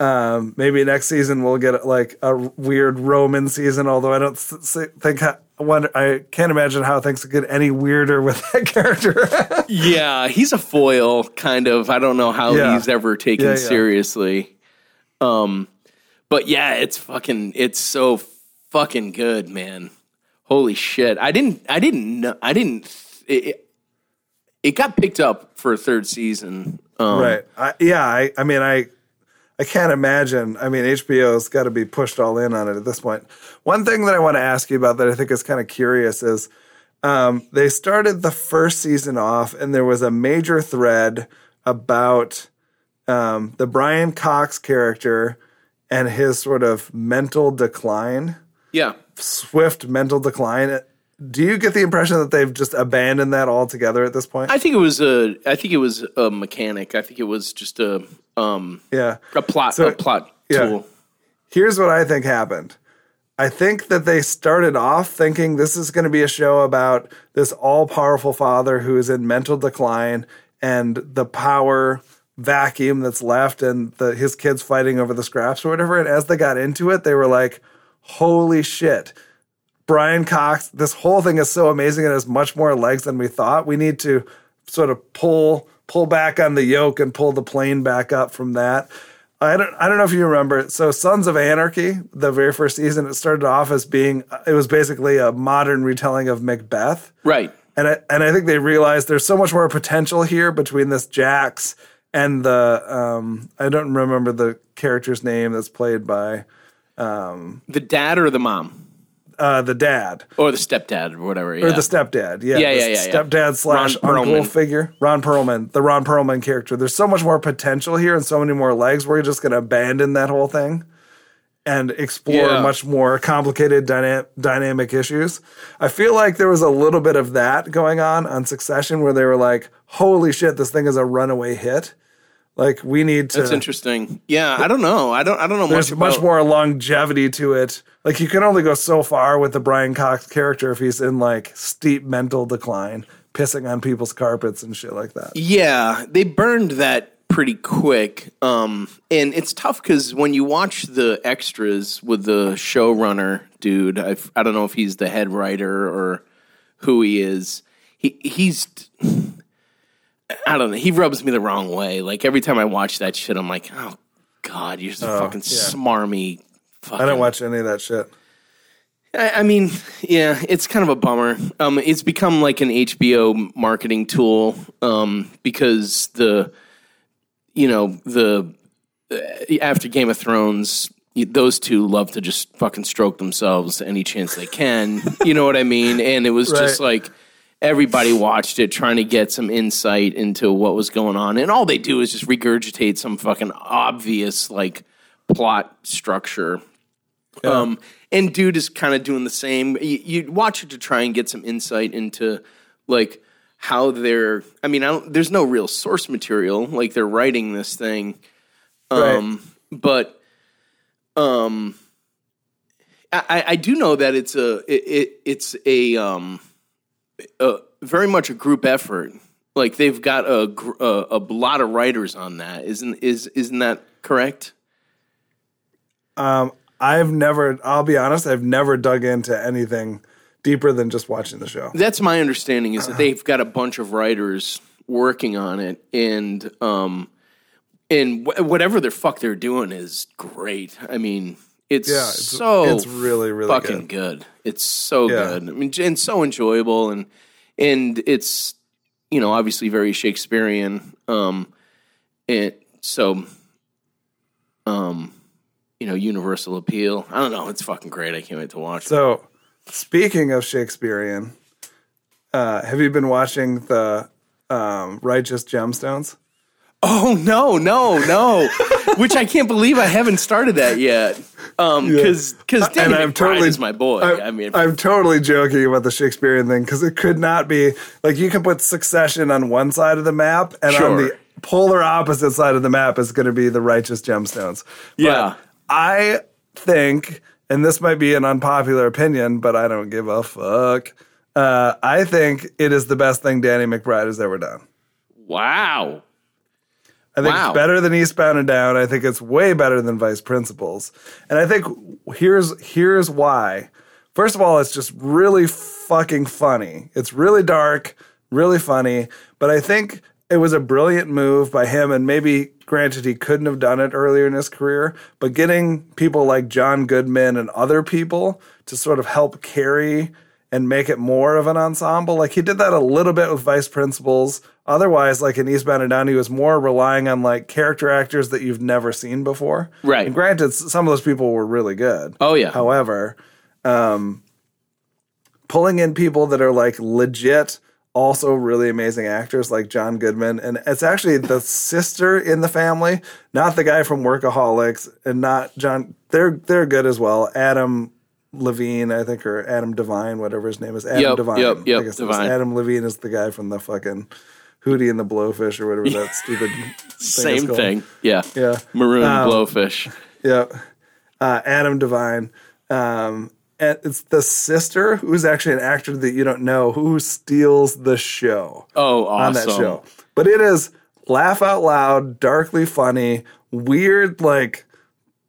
Um, maybe next season we'll get like a weird Roman season. Although I don't think I wonder, I can't imagine how things could get any weirder with that (laughs) character. yeah he's a foil kind of i don't know how Yeah. he's ever taken Yeah, yeah. seriously um but yeah it's fucking it's so fucking good man holy shit i didn't i didn't know i didn't it, it- it got picked up for a third season um right? I, yeah. I, I mean, I I can't imagine. I mean, HBO's got to be pushed all in on it at this point. One thing that I want to ask you about that I think is kind of curious is um, they started the first season off, and there was a major thread about um, the Brian Cox character and his sort of mental decline, Yeah. swift mental decline. Do you get the impression that they've just abandoned that altogether at this point? I think it was a. I think it was a mechanic. I think it was just a um yeah. a plot So- a plot yeah. tool. Here's what I think happened. I think that they started off thinking this is going to be a show about this all powerful father who is in mental decline and the power vacuum that's left and the, his kids fighting over the scraps or whatever. And as they got into it, they were like, holy shit. Brian Cox, this whole thing is so amazing It has much more legs than we thought. We need to sort of pull pull back on the yoke and pull the plane back up from that. I don't I don't know if you remember. So Sons of Anarchy, the very first season, it started off as being it was basically a modern retelling of Macbeth. Right. And I, and I think they realized there's so much more potential here between this Jax and the um I don't remember the character's name that's played by The dad or the mom uh the dad. or the stepdad or whatever. or the stepdad. Yeah, Yeah, yeah, yeah, yeah. Stepdad slash Ron uncle Perlman. figure. Ron Perlman, the Ron Perlman character. There's so much more potential here and so many more legs. We're just going to abandon that whole thing and explore Yeah. much more complicated dyna- dynamic issues. I feel like there was a little bit of that going on on Succession where they were like, "Holy shit, this thing is a runaway hit." Like we need to That's interesting. Yeah, I don't know. I don't. I don't know there's much. much more longevity to it. Like you can only go so far with the Brian Cox character if he's in like steep mental decline, pissing on people's carpets and shit like that. Yeah, they burned that pretty quick. Um, and it's tough because when you watch the extras with the showrunner dude, I've, I don't know if he's the head writer or who he is. He he's. I don't know. He rubs me the wrong way. Like every time I watch that shit, I'm like, oh god, you're so fucking smarmy. Fucking. I don't watch any of that shit. I, I mean, yeah, it's kind of a bummer. Um, it's become like an HBO marketing tool um, because the, you know, the uh, after Game of Thrones, y- those two love to just fucking stroke themselves any chance they can. you know what I mean? And it was just Right. like everybody watched it trying to get some insight into what was going on, and all they do is just regurgitate some fucking obvious like plot structure um, and dude is kind of doing the same. You, you watch it to try and get some insight into like how they're. I mean, I don't, there's no real source material. Like they're writing this thing, um, but um, I, I- I do know that it's a it, it it's a um a, very much a group effort. Like they've got a, a a lot of writers on that. Isn't is isn't that correct? I've never, I'll be honest, I've never dug into anything deeper than just watching the show. That's my understanding is that (clears throat) they've got a bunch of writers working on it, and um, and wh- whatever the fuck they're doing is great. I mean, it's, Yeah, it's- so it's really, really fucking good. It's so Yeah. good. I mean, and so enjoyable, and and it's you know obviously very Shakespearean. Um, and so, um, you know, universal appeal. I don't know. It's fucking great. I can't wait to watch. it. So, speaking of Shakespearean, uh, have you been watching the um, Righteous Gemstones? Oh no, no, no! (laughs) Which I can't believe I haven't started that yet. Um, because because Danny I'm McBride totally- is my boy. I, mean, I'm totally joking about the Shakespearean thing because it could not be like you can put Succession on one side of the map, and on the polar opposite side of the map is going to be the Righteous Gemstones. But Yeah. I think, and this might be an unpopular opinion, but I don't give a fuck. Uh, I think it is the best thing Danny McBride has ever done. wow. I think Wow. it's better than Eastbound and Down. I think it's way better than Vice Principals. And I think here's here's why. First of all, it's just really fucking funny. It's really dark, really funny, but I think it was a brilliant move by him and maybe granted he couldn't have done it earlier in his career, but getting people like John Goodman and other people to sort of help carry and make it more of an ensemble. Like he did that a little bit with Vice Principals. Otherwise, like in Eastbound and Down, he was more relying on like character actors that you've never seen before. Right. And granted, some of those people were really good. Oh, yeah. However, um, pulling in people that are like legit, also really amazing actors like John Goodman, and it's actually the sister in the family, not the guy from Workaholics, and not John. They're they're good as well. Adam Levine, I think, or Adam Devine, whatever his name is. Adam Yep, Devine. yep, yep, I guess Devine. Adam Levine is the guy from the fucking Hootie and the Blowfish or whatever that (laughs) stupid thing Same thing. Yeah. Yeah. Maroon Um, blowfish. Yeah. Uh, Adam Devine. Um, and it's the sister who's actually an actor that you don't know who steals the show Oh, on that show. But it is laugh out loud, darkly funny, weird, like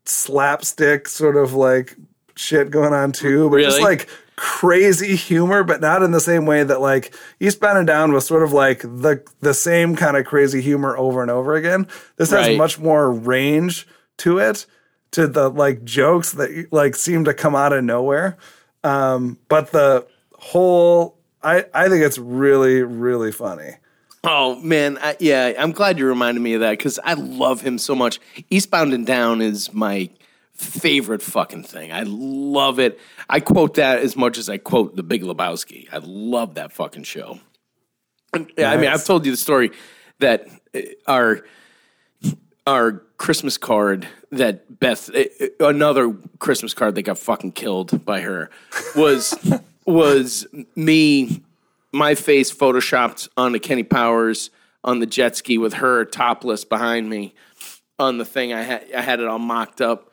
slapstick sort of like shit going on too. But just like crazy humor, but not in the same way that like Eastbound and Down was sort of like the the same kind of crazy humor over and over again. This has much more range to it, to the like jokes that like seem to come out of nowhere. Um, but the whole I, I think it's really, really funny. Oh man, I, yeah, I'm glad you reminded me of that because I love him so much. Eastbound and Down is my favorite fucking thing. I love it. I quote that as much as I quote The Big Lebowski. I love that fucking show. And, yeah, I mean, I've told you the story that uh, our our Christmas card that Beth uh, another Christmas card that got fucking killed by her was (laughs) was me my face photoshopped onto Kenny Powers on the jet ski with her topless behind me on the thing I had I had it all mocked up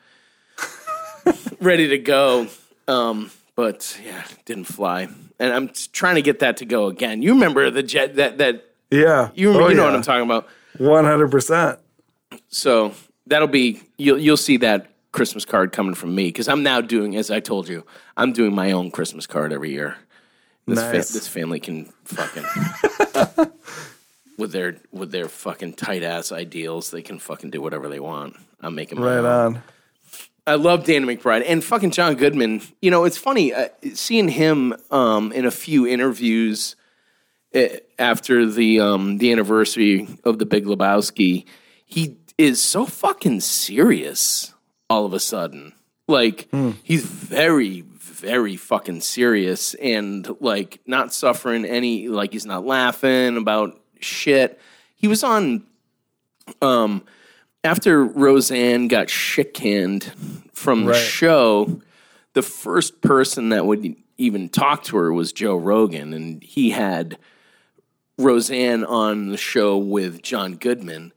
ready to go um but yeah didn't fly and I'm trying to get that to go again you remember the jet that that Yeah. you, Oh, you know yeah. what I'm talking about One hundred percent. so that'll be you'll you'll see that Christmas card coming from me because I'm now doing as I told you I'm doing my own Christmas card every year. This fa- Nice. this family can fucking (laughs) with their with their fucking tight ass ideals they can fucking do whatever they want. I'm making my Right own. on. I love Danny McBride and fucking John Goodman. You know, it's funny uh, seeing him um, in a few interviews uh, after the um, the anniversary of the Big Lebowski. He is so fucking serious all of a sudden. Like he's very, very fucking serious and like not suffering any. Like he's not laughing about shit. He was on um, after Roseanne got shit canned from the Right. show, the first person that would even talk to her was Joe Rogan, and he had Roseanne on the show with John Goodman,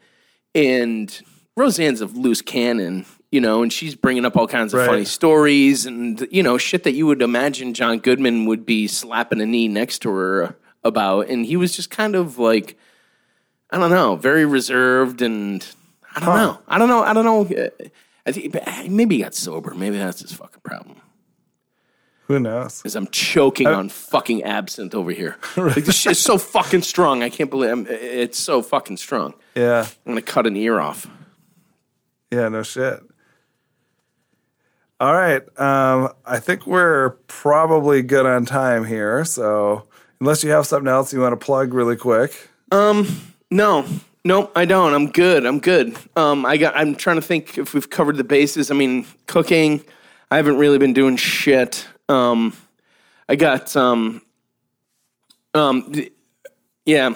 and Roseanne's a loose cannon, you know, and she's bringing up all kinds of Right. funny stories and you know shit that you would imagine John Goodman would be slapping a knee next to her about, and he was just kind of like. I don't know, very reserved and I don't know. I don't know. I don't know. Uh, I think maybe he got sober. Maybe that's his fucking problem. Who knows? Because I'm choking on fucking absinthe over here. (laughs) Like this shit's so fucking strong. I can't believe I'm, it's so fucking strong. Yeah. I'm gonna cut an ear off. Yeah, no shit. All right. Um, I think we're probably good on time here. So, unless you have something else you want to plug really quick. um, No, no, I don't. I'm good. I'm good. Um, I got. I'm trying to think if we've covered the bases. I mean, cooking. I haven't really been doing shit. Um, I got. Um, um, yeah.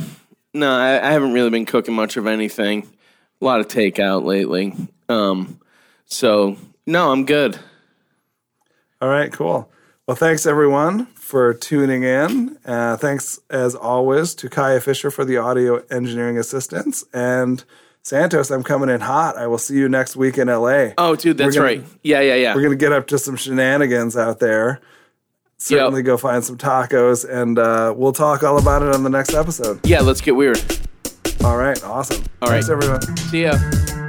No, I, I haven't really been cooking much of anything. A lot of takeout lately. Um, so no, I'm good. All right, cool. Well, thanks everyone for tuning in. Uh, thanks as always to Kaya Fisher for the audio engineering assistance. And Santos, I'm coming in hot. I will see you next week in LA. Oh, dude, that's gonna- right. Yeah, yeah, yeah. We're going to get up to some shenanigans out there. Certainly go find some tacos, and uh, we'll talk all about it on the next episode. yeah, let's get weird. All right, awesome. All Thanks, right. everyone. See ya.